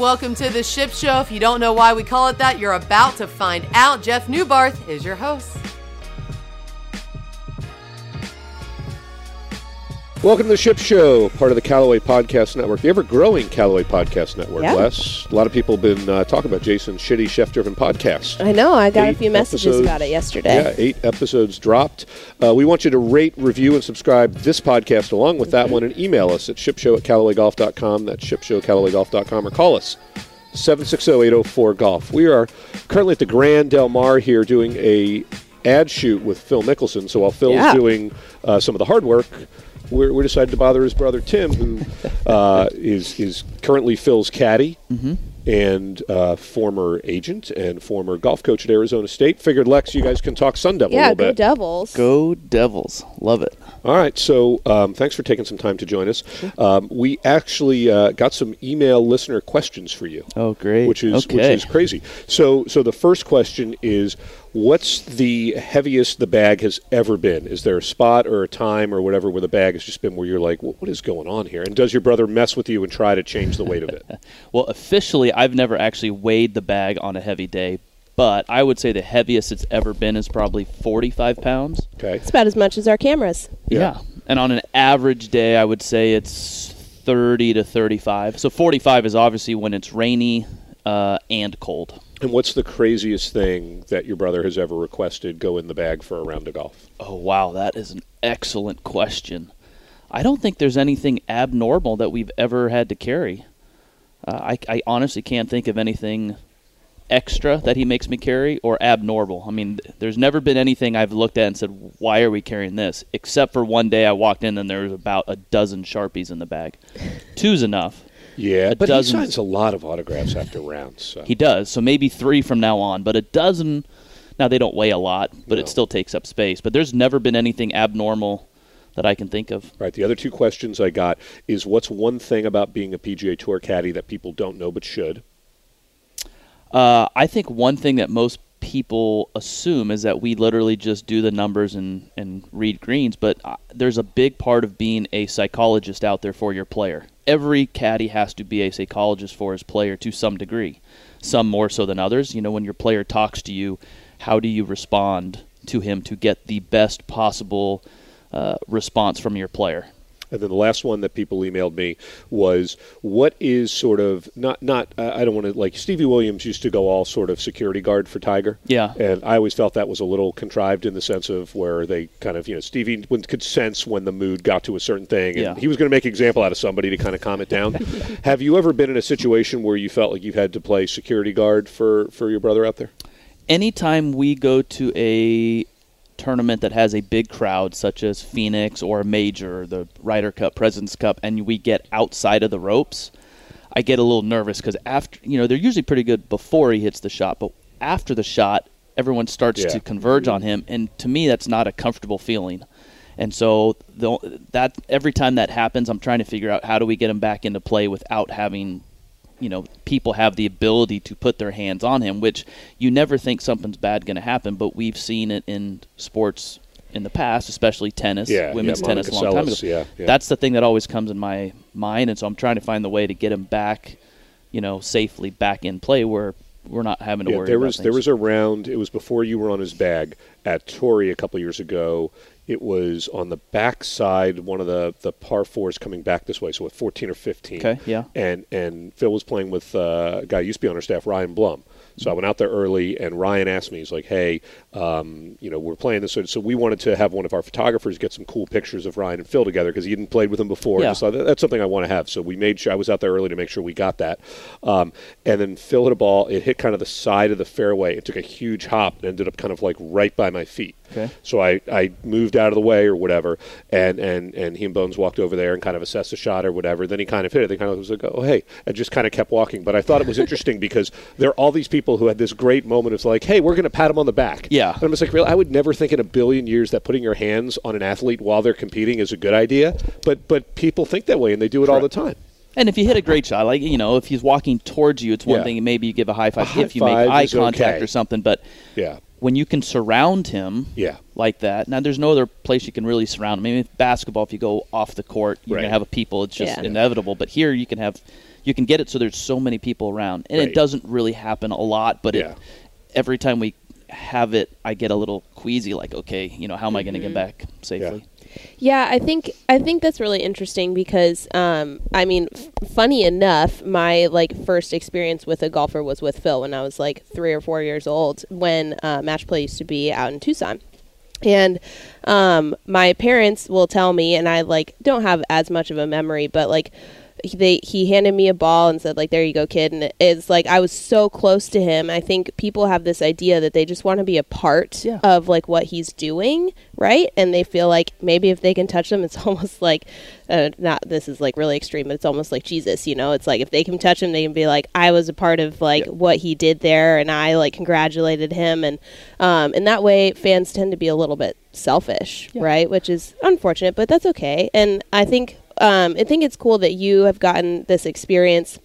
Welcome to the Ship Show. If you don't know why we call it that, you're about to find out. Jeff Neubarth is your host. Welcome to the Ship Show, part of the Callaway Podcast Network, the ever-growing Callaway Podcast Network. Yeah. Lex, a lot of people have been uh, talking about Jason's shitty chef-driven podcast. I know. I got Eight a few messages episodes. about it yesterday. Yeah, eight episodes dropped. Uh, we want you to rate, review, and subscribe this podcast along with that one and email us at shipshow at callawaygolf.com. That's shipshow at callawaygolf.com or call us 760-804-GOLF. We are currently at the Grand Del Mar here doing a ad shoot with Phil Mickelson. So while Phil's Yeah. doing uh, some of the hard work, we're, we decided to bother his brother Tim, who uh, is is currently Phil's caddy and uh, former agent and former golf coach at Arizona State. Figured Lex, you guys can talk Sun Devil a Yeah, little go bit. Devils. Go Devils. Love it. All right, so um, thanks for taking some time to join us. Um, we actually uh, got some email listener questions for you. Oh, great. Which is which is crazy. So so the first question is, what's the heaviest the bag has ever been? Is there a spot or a time or whatever where the bag has just been where you're like, what, what is going on here? And does your brother mess with you and try to change the weight of it? Well, officially, I've never actually weighed the bag on a heavy day, but I would say the heaviest it's ever been is probably 45 pounds. Okay. It's about as much as our cameras. Yeah. And on an average day, I would say it's 30 to 35. So 45 is obviously when it's rainy uh, and cold. And what's the craziest thing that your brother has ever requested go in the bag for a round of golf? Oh, wow. That is an excellent question. I don't think there's anything abnormal that we've ever had to carry. Uh, I, I honestly can't think of anything extra that he makes me carry or abnormal. I mean, there's never been anything I've looked at and said, why are we carrying this? Except for one day I walked in and there was about a dozen Sharpies in the bag. Two's enough. Yeah, A but dozen- he signs a lot of autographs after rounds. So. He does. So maybe three from now on, but a dozen. Now they don't weigh a lot, but No. it still takes up space. But there's never been anything abnormal that I can think of. Right. The other two questions I got is what's one thing about being a PGA Tour caddy that people don't know but should? Uh, I think one thing that most people assume is that we literally just do the numbers and, and read greens, but uh, there's a big part of being a psychologist out there for your player. Every caddy has to be a psychologist for his player to some degree, some more so than others. You know, when your player talks to you, how do you respond to him to get the best possible uh, response from your player? And then the last one that people emailed me was what is sort of not not uh, I don't want to like Stevie Williams used to go all sort of security guard for Tiger. Yeah. And I always felt that was a little contrived in the sense of where they kind of you know Stevie could sense when the mood got to a certain thing, and Yeah. he was going to make an example out of somebody to kind of calm it down. Have you ever been in a situation where you felt like you've had to play security guard for for your brother out there? anytime we go to a tournament that has a big crowd, such as Phoenix or a major, the Ryder Cup, President's Cup, and we get outside of the ropes, I get a little nervous because after you know they're usually pretty good before he hits the shot, but after the shot, everyone starts Yeah. to converge on him, and to me, that's not a comfortable feeling. And so the, that every time that happens, I'm trying to figure out how do we get him back into play without having you know people have the ability to put their hands on him which you never think something's bad going to happen but we've seen it in sports in the past especially tennis Yeah, women's yeah, tennis a long time ago yeah, yeah. that's the thing that always comes in my mind and so i'm trying to find the way to get him back you know safely back in play where we're not having to Yeah, worry there about was there was a round. It was before you were on his bag at Torrey a couple years ago. It was on the back side, one of the the par fours coming back this way, so at 14 or 15. Okay, yeah. And and Phil was playing with uh, a guy who used to be on our staff, Ryan Blaum. So I went out there early, and Ryan asked me, he's like, "Hey, um, you know, we're playing this, so- so we wanted to have one of our photographers get some cool pictures of Ryan and Phil together because he hadn't played with them before. Yeah. So that- that's something I want to have. So we made sure I was out there early to make sure we got that. Um, and then Phil hit a ball. It hit kind of the side of the fairway. It took a huge hop and ended up kind of like right by my feet. Okay. So I, I moved out of the way or whatever, and, and, and he and Bones walked over there and kind of assessed the shot or whatever. Then he kind of hit it. They kind of was like, oh, hey, and just kind of kept walking. But I thought it was interesting because there are all these people who had this great moment of like, hey, we're going to pat him on the back. Yeah. And I'm just like, really? I would never think in a billion years that putting your hands on an athlete while they're competing is a good idea. But, but people think that way, and they do it all the time. And if you hit a great shot, like you know, if he's walking towards you, it's one Yeah. thing. Maybe you give a high five A high if you make eye contact okay. or something. But Yeah. When you can surround him Yeah. like that. Now, there's no other place you can really surround him. I mean, with basketball, if you go off the court, you're Right. gonna have a people. It's just Yeah. inevitable. But here, you can have, you can get it so there's so many people around, and Right. it doesn't really happen a lot. But Yeah. it, every time we have it, I get a little queasy. Like, okay, you know, how am I going to get mm-hmm. back safely? Yeah, I think I think that's really interesting because um, I mean, f- funny enough, my like first experience with a golfer was with Phil when I was like three or four years old when uh, match play used to be out in Tucson. And um, my parents will tell me, and I like don't have as much of a memory, but like he- they he handed me a ball and said like there you go kid. And it's like I was so close to him. I think people have this idea that they just want to be a part Yeah. of like what he's doing right? And they feel like maybe if they can touch him it's almost like uh, not this is like really extreme but it's almost like Jesus you know? It's like if they can touch him they can be like I was a part of like Yeah. what he did there and I like congratulated him. And um and that way fans tend to be a little bit selfish Yeah. right? Which is unfortunate but that's okay. And I think um, I think it's cool that you have gotten this experience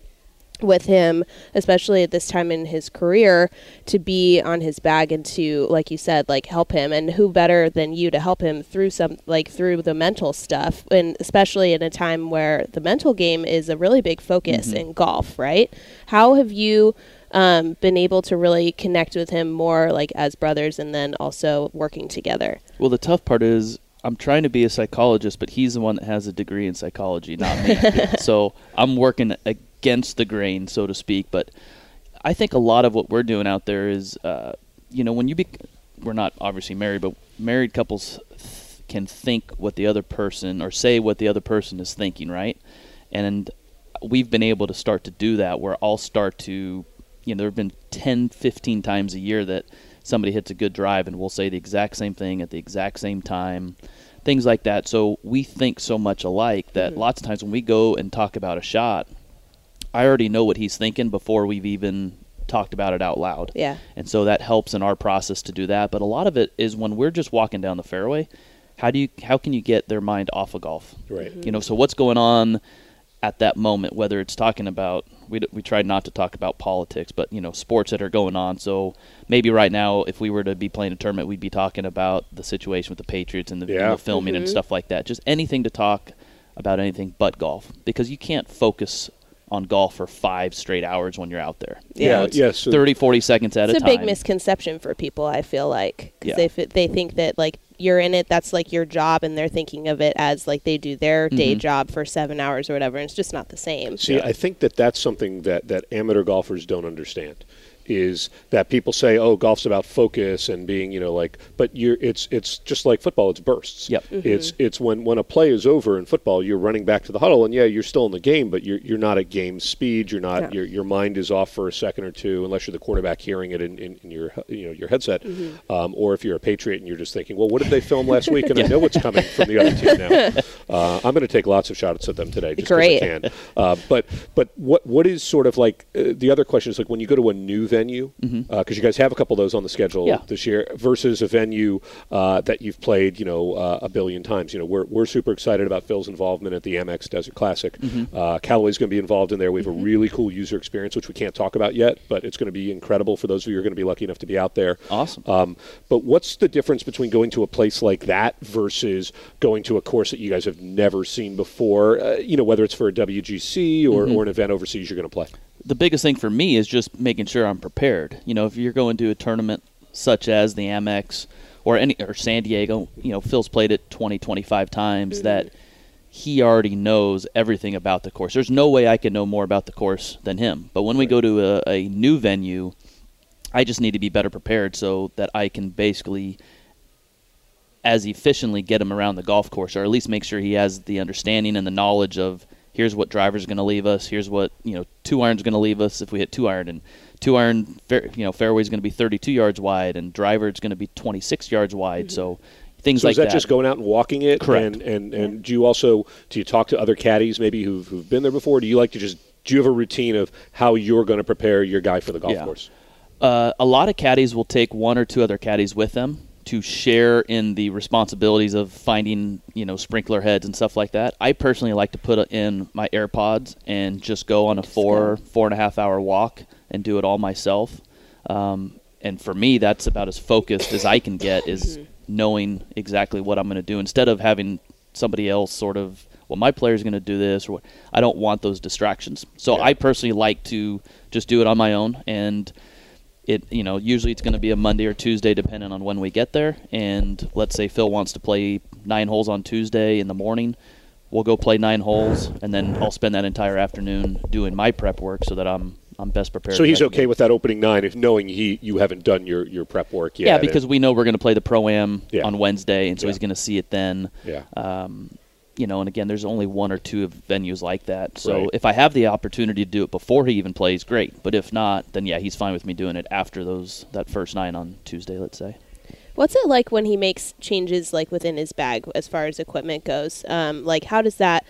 with him, especially at this time in his career, to be on his bag and to, like you said, like help him. And who better than you to help him through some, like through the mental stuff, and especially in a time where the mental game is a really big focus in golf, right? How have you? Um, been able to really connect with him more like as brothers and then also working together Well, the tough part is I'm trying to be a psychologist, but he's the one that has a degree in psychology, not me. so I'm working against the grain, so to speak. But I think a lot of what we're doing out there is, uh, you know, when you be, we're not obviously married, but married couples th- can think what the other person or say what the other person is thinking, right? And we've been able to start to do that where I'll start to, you know, there have been 10, 15 times a year that somebody hits a good drive and we'll say the exact same thing at the exact same time, things like that. So we think so much alike that mm-hmm. lots of times when we go and talk about a shot, I already know what he's thinking before we've even talked about it out loud. Yeah. And so that helps in our process to do that. But a lot of it is when we're just walking down the fairway, how do you how can you get their mind off of golf? Right. Mm-hmm. You know, so what's going on at that moment, whether it's talking about we, d- we tried not to talk about politics, but you know sports that are going on. So maybe right now, if we were to be playing a tournament, we'd be talking about the situation with the Patriots and the, and the filming and mm-hmm. stuff like that. Just anything to talk about anything but golf, because you can't focus on golf for five straight hours when you're out there. You Yeah, know, it's yes, so- 30, 40 seconds at a time. it's a a big misconception for people i feel like because Yeah. they f- they think that like you're in it that's like your job and they're thinking of it as like they do their day Mm-hmm. job for seven hours or whatever and it's just not the same See, I think that that's something that, that amateur golfers don't understand. Is that people say, "Oh, golf's about focus and being, you know, like," but you're it's it's just like football. It's bursts. Yep. It's it's when when a play is over in football, you're running back to the huddle, and yeah, you're still in the game, but you're you're not at game speed. You're not No. your your mind is off for a second or two, unless you're the quarterback hearing it in, in, in your you know your headset, um, or if you're a Patriot and you're just thinking, "Well, what did they film last week?" And I know what's coming from the other team now. Uh, I'm going to take lots of shots at them today. Just 'cause Great. I can. Uh, but but what what is sort of like uh, the other question is like when you go to a new venue because you guys have a couple of those on the schedule Yeah. this year versus a venue uh, that you've played you know uh, a billion times. You know we're we're super excited about Phil's involvement at the Amex Desert Classic. Uh, Callaway's going to be involved in there. We have a really cool user experience which we can't talk about yet, but it's going to be incredible for those of you who are going to be lucky enough to be out there. Awesome. Um, but what's the difference between going to a place like that versus going to a course that you guys have never seen before? Uh, you know, whether it's for a WGC or, or an event overseas you're going to play. The biggest thing for me is just making sure I'm prepared. You know, if you're going to a tournament such as the Amex or any or San Diego, you know, Phil's played it 20, 25 times that mm-hmm. he already knows everything about the course. There's no way I can know more about the course than him. But when we go to a, a new venue, I just need to be better prepared so that I can basically as efficiently get him around the golf course, or at least make sure he has the understanding and the knowledge of here's what driver's going to leave us, here's what you know two iron's going to leave us if we hit two iron, and two iron fair, you know fairway's going to be 32 yards wide, and driver's going to be 26 yards wide. So things So like is that, just going out and walking it? Correct. And, and, and do you also do you talk to other caddies maybe who've, who've been there before? Do you like to just do you have a routine of how you're going to prepare your guy for the golf Yeah. course? Uh, a lot of caddies will take one or two other caddies with them to share in the responsibilities of finding, you know, sprinkler heads and stuff like that. I personally like to put in my AirPods and just go on a four, four and a half hour walk and do it all myself. Um, and for me, that's about as focused as I can get is knowing exactly what I'm going to do instead of having somebody else sort of well my player's going to do this or what I don't want those distractions. So Yeah. I personally like to just do it on my own and it you know usually it's going to be a Monday or Tuesday depending on when we get there and let's say Phil wants to play 9 holes on Tuesday in the morning we'll go play 9 holes and then I'll spend that entire afternoon doing my prep work so that I'm I'm best prepared. So he's as I can okay get. with that opening nine, if knowing he you haven't done your, your prep work yet. Yeah, because we know we're going to play the pro am Yeah. on Wednesday, and so Yeah. he's going to see it then. yeah, Um, you know, and again, there's only one or two of venues like that. So Right. if I have the opportunity to do it before he even plays, great. But if not, then yeah, he's fine with me doing it after those that first nine on Tuesday, let's say. What's it like when he makes changes like within his bag as far as equipment goes? Um, like how does that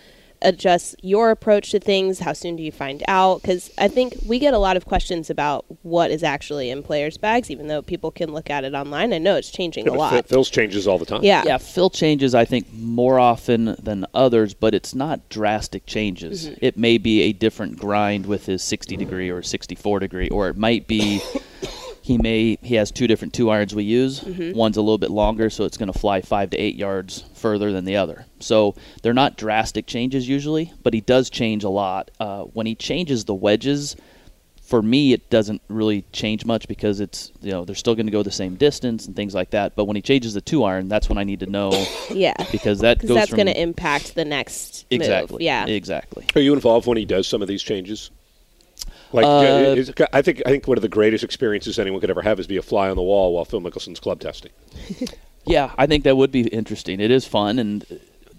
adjust your approach to things? How soon do you find out? Because I think we get a lot of questions about what is actually in players' bags, even though people can look at it online. I know it's changing Yeah, a but Phil- lot. Phil's changes all the time. Yeah. Yeah, Phil changes, I think, more often than others, but it's not drastic changes. Mm-hmm. It may be a different grind with his 60 degree or 64 degree, or it might be he may he has two different two irons we use. One's a little bit longer, so it's going to fly five to eight yards further than the other. So they're not drastic changes usually, but he does change a lot. Uh, when he changes the wedges, for me it doesn't really change much because it's you know they're still going to go the same distance and things like that. But when he changes the two iron, that's when I need to know Yeah. because that Because goes that's going to impact the next exactly move. Yeah. exactly. Are you involved when he does some of these changes? Like, Uh, is- I think I think one of the greatest experiences anyone could ever have is be a fly on the wall while Phil Mickelson's club testing. Yeah, I think that would be interesting. It is fun, and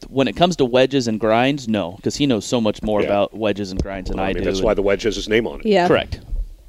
when it comes to wedges and grinds, no, because he knows so much more Yeah. about wedges and grinds than Well, I, I mean, do. that's and- why the wedge has his name on it. Yeah. Correct.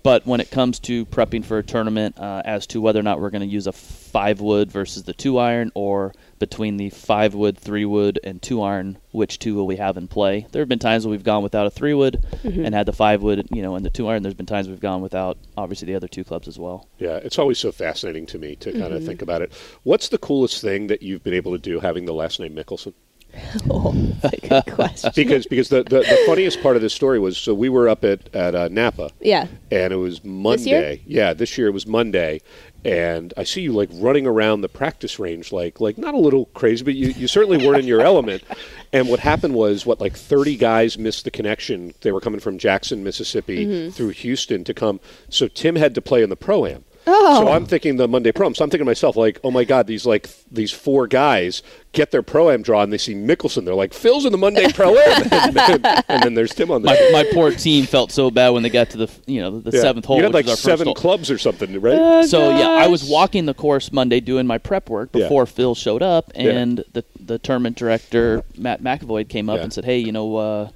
But when it comes to prepping for a tournament, uh, as to whether or not we're going to use a five wood versus the two iron, or between the five wood, three wood, and two iron, which two will we have in play? There have been times when we've gone without a three wood and had the five wood, you know, and the two iron. There's been times we've gone without, obviously, the other two clubs as well. Yeah, it's always so fascinating to me to kind Mm-hmm. of think about it. What's the coolest thing that you've been able to do having the last name Mickelson? Oh, that's a good question. Because because the, the, the funniest part of this story was so we were up at at uh, Napa yeah. and it was Monday. year? Yeah, this year it was Monday, and I see you like running around the practice range, like like not a little crazy, but you, you certainly weren't in your element. And what happened was, what like thirty guys missed the connection. They were coming from Jackson, Mississippi, Mm-hmm. through Houston to come. So Tim had to play in the pro am. Oh. So I'm thinking the Monday pro am. So I'm thinking to myself, like, oh my God, these like th- these four guys get their pro am draw, and they see Mickelson. They're like, Phil's in the Monday pro am, and, then, and then there's Tim on the. My, my poor team felt so bad when they got to the you know the Yeah. seventh hole. You had like was our first seven clubs or something, right? Oh, So yeah, I was walking the course Monday doing my prep work Yeah. before Phil showed up, Yeah. and the the tournament director Matt McAvoy came up Yeah. and said, "Hey, you know, uh,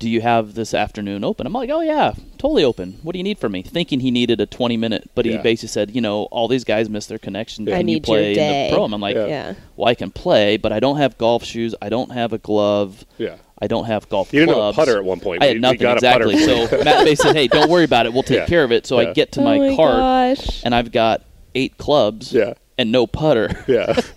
do you have this afternoon open?" I'm like, "Oh yeah, totally open. What do you need from me?" Thinking he needed a 20 minute, but he Yeah. basically said, "You know, all these guys missed their connection. Yeah. I Can you need your play day. in the pro?" And I'm like, Yeah. Yeah. "Well, I can play, but I don't have golf shoes. I don't have a glove. Yeah. I don't have golf You didn't have a putter at one point. I had nothing got a putter exactly. So. Matt basically said, "Hey, don't worry about it. We'll take Yeah. care of it." So Yeah. I get to oh my, my cart gosh. and I've got eight clubs Yeah. And no putter. Yeah.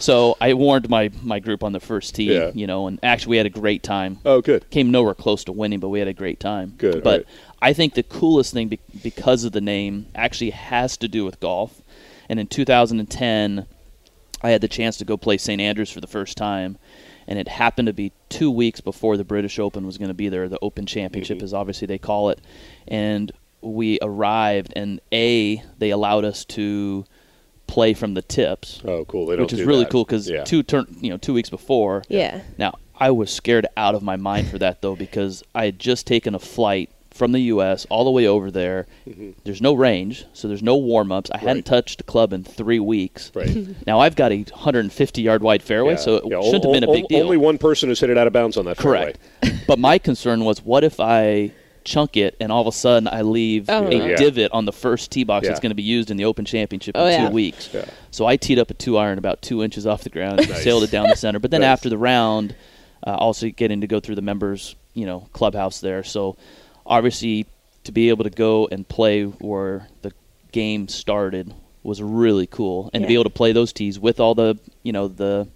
So I warned my, my group on the first tee, Yeah. you know, and actually we had a great time. oh, good. Came nowhere close to winning, but we had a great time. Good, But right. I think the coolest thing be- because of the name actually has to do with golf. And in 2010, I had the chance to go play St. Andrews for the first time, and it happened to be two weeks before the British Open was going to be there. The Open Championship, Mm-hmm. as obviously they call it, and we arrived, and a they allowed us to play from the tips, Oh, cool. They don't which is do really that. cool because Yeah. two turn you know two weeks before. Yeah. Now I was scared out of my mind for that though because I had just taken a flight from the U.S. all the way over there. There's no range, so there's no warm ups. I Mm-hmm. Right. hadn't touched a club in three weeks. Right. Now I've got a 150 yard wide fairway, Yeah. so it Yeah, shouldn't o- have been a big deal. Only one person has hit it out of bounds on that Correct. fairway. but my concern was, what if I chunk it and all of a sudden I leave Oh, a. Yeah. divot on the first tee box Yeah. that's going to be used in the Open Championship Oh, in yeah. two weeks. Yeah. So I teed up a two iron about two inches off the ground, and sailed it down the center. But then Nice. after the round, uh, also getting to go through the members, you know, clubhouse there. So obviously, to be able to go and play where the game started was really cool, and to be able to play those tees with all the, you know, the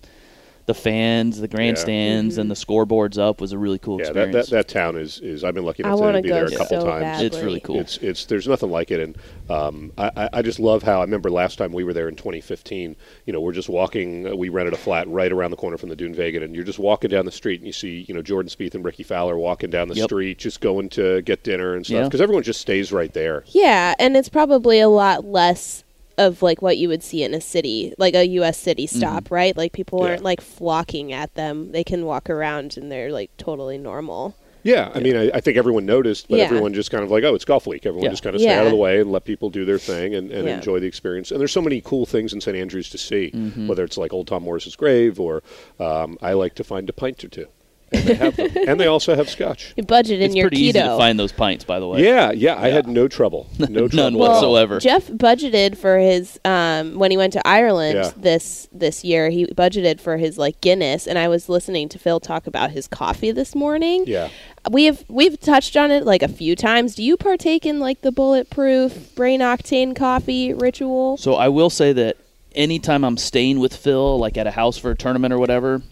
the fans, the grandstands, and the scoreboards up was a really cool Yeah, that, experience. that, that town is, is I've been lucky enough wanna be go there a couple so times. badly. It's really cool. It's it's there's nothing like it, and um, I, I- I just love how I remember last time we were there in 2015. You know, we're just walking. uh, We rented a flat right around the corner from the Dunvegan, and you're just walking down the street, and you see you know Jordan Spieth and Rickie Fowler walking down the Yep. street, just going to get dinner and stuff, Yeah. because everyone just stays right there. Yeah, and it's probably a lot less of like what you would see in a city, like a U.S. city stop, right? Like people Yeah. aren't like flocking at them; they can walk around and they're like totally normal. Yeah, I mean, I, I think everyone noticed, but Yeah. everyone just kind of like, oh, it's golf week. Everyone Yeah. just kind of stay out of the way and let people do their thing and, and Yeah. enjoy the experience. And there's so many cool things in St. Andrews to see, Mm-hmm. whether it's like Old Tom Morris's grave or um, I like to find a pint or two. And they have them. and they also have scotch. You budget in it's your pretty keto. easy to find those pints, by the way. Yeah, yeah, I had no trouble. No None trouble. Well, whatsoever. Jeff budgeted for his um, when he went to Ireland Yeah. this this year. He budgeted for his like Guinness, and I was listening to Phil talk about his coffee this morning. Yeah. We've we've touched on it like a few times. Do you partake in like the bulletproof brain octane coffee ritual? So I will say that anytime I'm staying with Phil, like at a house for a tournament or whatever,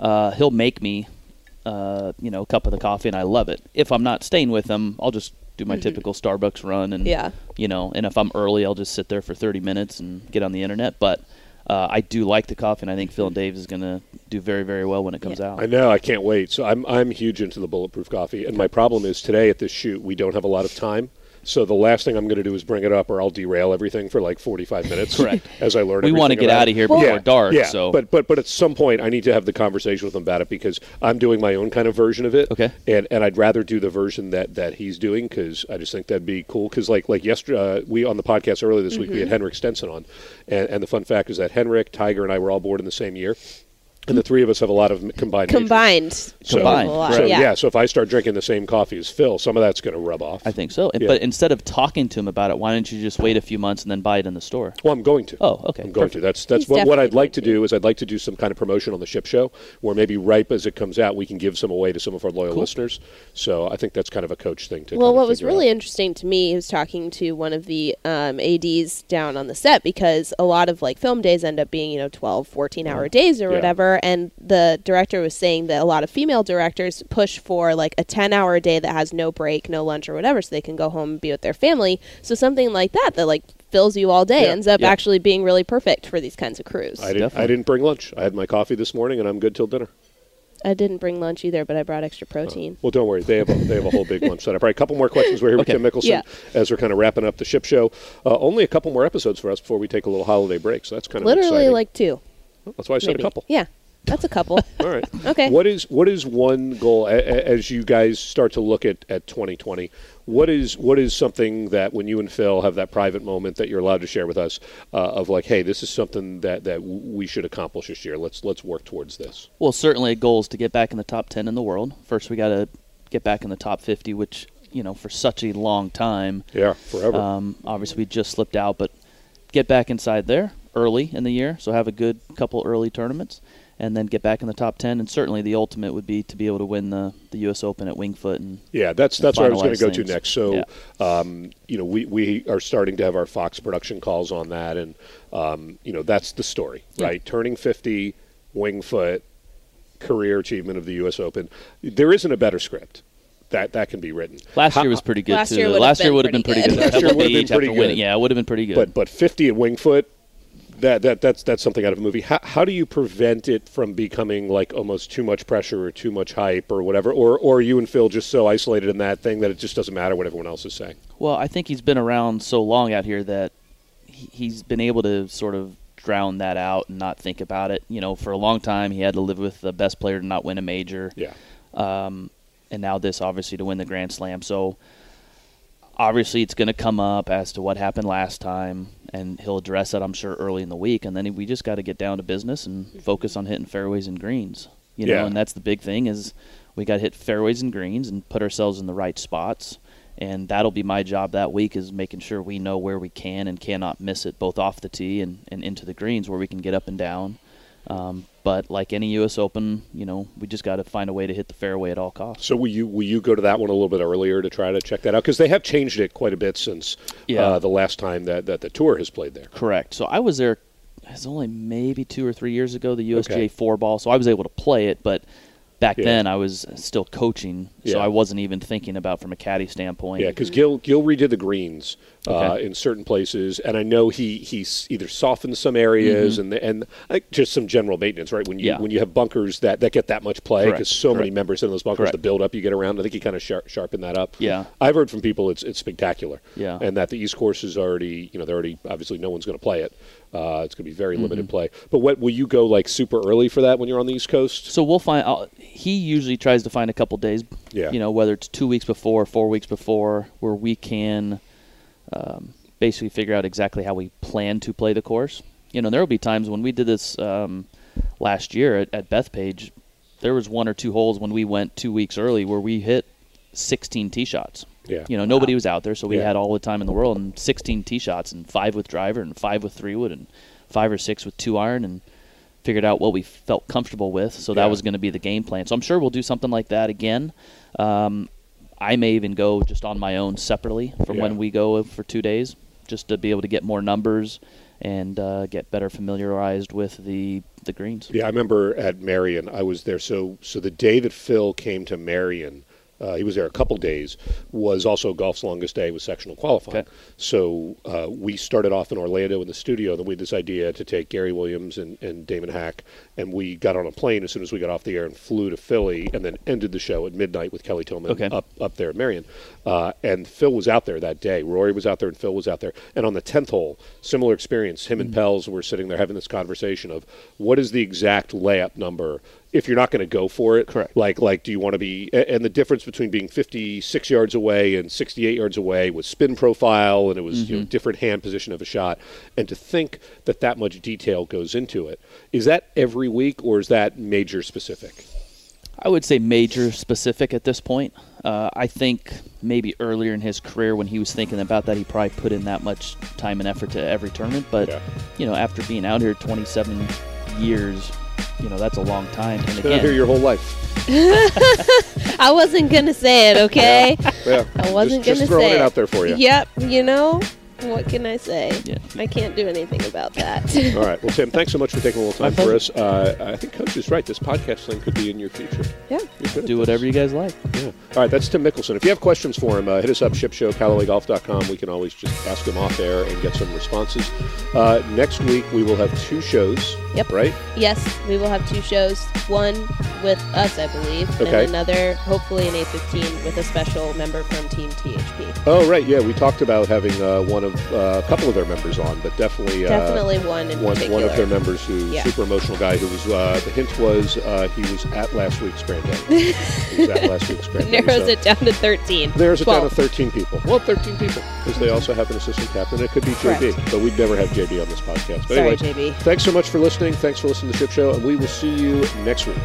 uh, he'll make me, uh, you know, a cup of the coffee, and I love it. If I'm not staying with them, I'll just do my typical Starbucks run, and Mm-hmm. Yeah. you know, and if I'm early, I'll just sit there for 30 minutes and get on the internet. But uh, I do like the coffee, and I think Phil and Dave is going to do very, very well when it comes out. I know. I can't wait. So I'm I'm huge into the bulletproof coffee, and my problem is today at this shoot we don't have a lot of time. So the last thing I'm going to do is bring it up, or I'll derail everything for like 45 minutes. Correct. As I learn, We wanna get out of here before yeah, dark, Yeah, so- but but but at some point I need to have the conversation with him about it because I'm doing my own kind of version of it. Okay. And and I'd rather do the version that that he's doing because I just think that'd be cool. Because like like yesterday, uh, we on the podcast earlier this week we Mm-hmm. had Henrik Stenson on, and and the fun fact is that Henrik, Tiger, and I were all born in the same year. And the three of us have a lot of combined. Combined, So, Combined, a lot, so yeah. yeah. so if I start drinking the same coffee as Phil, some of that's going to rub off. I think so. Yeah. But instead of talking to him about it, why don't you just wait a few months and then buy it in the store? Well, I'm going to. Oh, okay, I'm going perfect. to. That's that's He's what, what I'd like to do is I'd like to do some kind of promotion on the ship show where maybe ripe as it comes out, we can give some away to some of our loyal Cool. listeners. So I think that's kind of a coach thing to. Well, what was really out. interesting to me was talking to one of the um, ads down on the set because a lot of like film days end up being you know 12 14 hour days or Yeah. Whatever and the director was saying that a lot of female directors push for like a 10 hour day that has no break no lunch or whatever so they can go home and be with their family so something like that that like fills you all day Yeah. ends up Yeah. actually being really perfect for these kinds of crews I didn't. I didn't bring lunch. I had my coffee this morning, and I'm good till dinner. I didn't bring lunch either but i brought extra protein Well, don't worry. They have a, they have a whole big lunch setup. All right, a couple more questions. We're here Okay. with Tim Mickelson Yeah. as we're kind of wrapping up the ship show. Uh, only a couple more episodes for us before we take a little holiday break. So that's kind of literally exciting. like two That's why I said maybe a couple. yeah that's a couple All right. Okay. What is what is one goal a- a- as you guys start to look at, at 2020? What is what is something that when you and Phil have that private moment that you're allowed to share with us uh, of like, hey, this is something that, that w- we should accomplish this year. Let's let's work towards this. Well, certainly a goal is to get back in the top 10 in the world. First, we got to get back in the top 50, which, you know, for such a long time, Yeah, forever. um, obviously we just slipped out, but get back inside there early in the year. So have a good couple early tournaments and then get back in the top 10. And certainly the ultimate would be to be able to win the, the U.S. Open at Wingfoot. And Yeah, that's that's where I was going to go to next. So, um, you know, we, we are starting to have our Fox production calls on that, and um, you know, that's the story, Yeah. right? Turning fifty, Wingfoot, career achievement of the U.S. Open. There isn't a better script that that can be written. last How- year was pretty good, Last too. year would've last year been would have been pretty pretty good. good. Last year would've been Beach after pretty winning. good. Yeah, it would have been pretty good. but but 50 at Wingfoot that that that's that's something out of a movie. How, how do you prevent it from becoming like almost too much pressure or too much hype or whatever or or are you and Phil just so isolated in that thing that it just doesn't matter what everyone else is saying? Well, I think he's been around so long out here that he- he's been able to sort of drown that out and not think about it. You know, for a long time he had to live with the best player to not win a major. Yeah. Um, and now this obviously to win the Grand Slam. So obviously it's going to come up as to what happened last time, and he'll address that I'm sure early in the week. And then we just got to get down to business and focus on hitting fairways and greens. You know, Yeah. and that's the big thing is we got to hit fairways and greens and put ourselves in the right spots. And that'll be my job that week is making sure we know where we can and cannot miss it, both off the tee and, and into the greens where we can get up and down. Um, but like any U.S. Open, you know, we just got to find a way to hit the fairway at all costs. So will you will you go to that one a little bit earlier to try to check that out because they have changed it quite a bit since Yeah. uh, the last time that, that the tour has played there. Correct. So I was there it's only maybe two or three years ago the USGA Okay. four ball, so I was able to play it, but back Yeah. then I was still coaching, so Yeah. I wasn't even thinking about from a caddy standpoint. Yeah, because Gil Gil redid the greens uh, in certain places, and I know he he's either softened some areas and and like, just some general maintenance. Right when you Mm-hmm. Yeah. when you have bunkers that, that get that much play because so many correct. members in those bunkers, Correct. the build up you get around. I think he kind of sharp, sharpened that up. Yeah. I've heard from people it's it's spectacular. Yeah. and that the East Course is already you know they're already obviously no one's going to play it. Uh, it's going to be very Mm-hmm. limited play. But what will you go like super early for that when you're on the East Coast? So we'll find. I'll, he usually tries to find a couple days. Yeah. You know, whether it's two weeks before, four weeks before, where we can um, basically figure out exactly how we plan to play the course. You know, there will be times when we did this um, last year at, at Bethpage. There was one or two holes when we went two weeks early where we hit 16 tee shots. Yeah. You know, nobody was out there, so we Yeah. had all the time in the world and 16 tee shots and five with driver and five with three wood and five or six with two iron and figured out what we felt comfortable with. So that was going to be the game plan. So I'm sure we'll do something like that again. Um, I may even go just on my own separately from Yeah. when we go for two days, just to be able to get more numbers and uh, get better familiarized with the the greens. Yeah, I remember at Merion, I was there. So, so the day that Phil came to Merion, uh, he was there a couple days. Was also golf's longest day with sectional qualifying. Okay. So uh, we started off in Orlando in the studio. Then we had this idea to take Gary Williams and, and Damon Hack, and we got on a plane as soon as we got off the air and flew to Philly, and then ended the show at midnight with Kelly Tilghman Okay. up up there at Merion. Uh, and Phil was out there that day. Rory was out there, and Phil was out there. And on the tenth hole, similar experience. Him and Pelz were sitting there having this conversation of what is the exact layup number if you're not going to go for it. Correct. Like like do you want to be? And the difference between being 56 yards away and 68 yards away was spin profile, and it was you know, different hand position of a shot. And to think that that much detail goes into it is that every week or is that major specific? I would say major specific at this point. Uh, I think maybe earlier in his career when he was thinking about that, he probably put in that much time and effort to every tournament. But Yeah. you know, after being out here 27 years, you know that's a long time. And Been out here again, your whole life. I wasn't gonna say it, okay? Yeah, I wasn't just, gonna just throwing say it out there for you. Yep, you know what can I say? Yeah. I can't do anything about that. All right. Well, Tim, thanks so much for taking a little time for us. Uh, I think Coach is right. This podcast thing could be in your future. yeah. You're do whatever you guys like. Yeah. All right. That's Tim Mickelson. If you have questions for him, uh, hit us up, shipshow, CallawayGolf.com. We can always just ask him off air and get some responses. Uh, next week, we will have two shows. Yep. Right? Yes, we will have two shows. One with us, I believe, Okay. and another, hopefully, an A15 with a special member from Team THP. Oh, right. Yeah. We talked about having uh, one of uh, a couple of their members on, but definitely. Uh, Definitely one in one, particular. one of their members who Yeah. super emotional guy who was uh, the hint was uh, he was at last week's grand day. he was at last week's grand. Narrows so- it down to 13. There's it down to 13 people. Well, 13 people, because they also have an assistant captain. It could be JB, Correct. but we'd never have JB on this podcast. But Sorry, anyway, JB. thanks so much for listening. Thanks for listening to the Ship Show, and we will see you next week.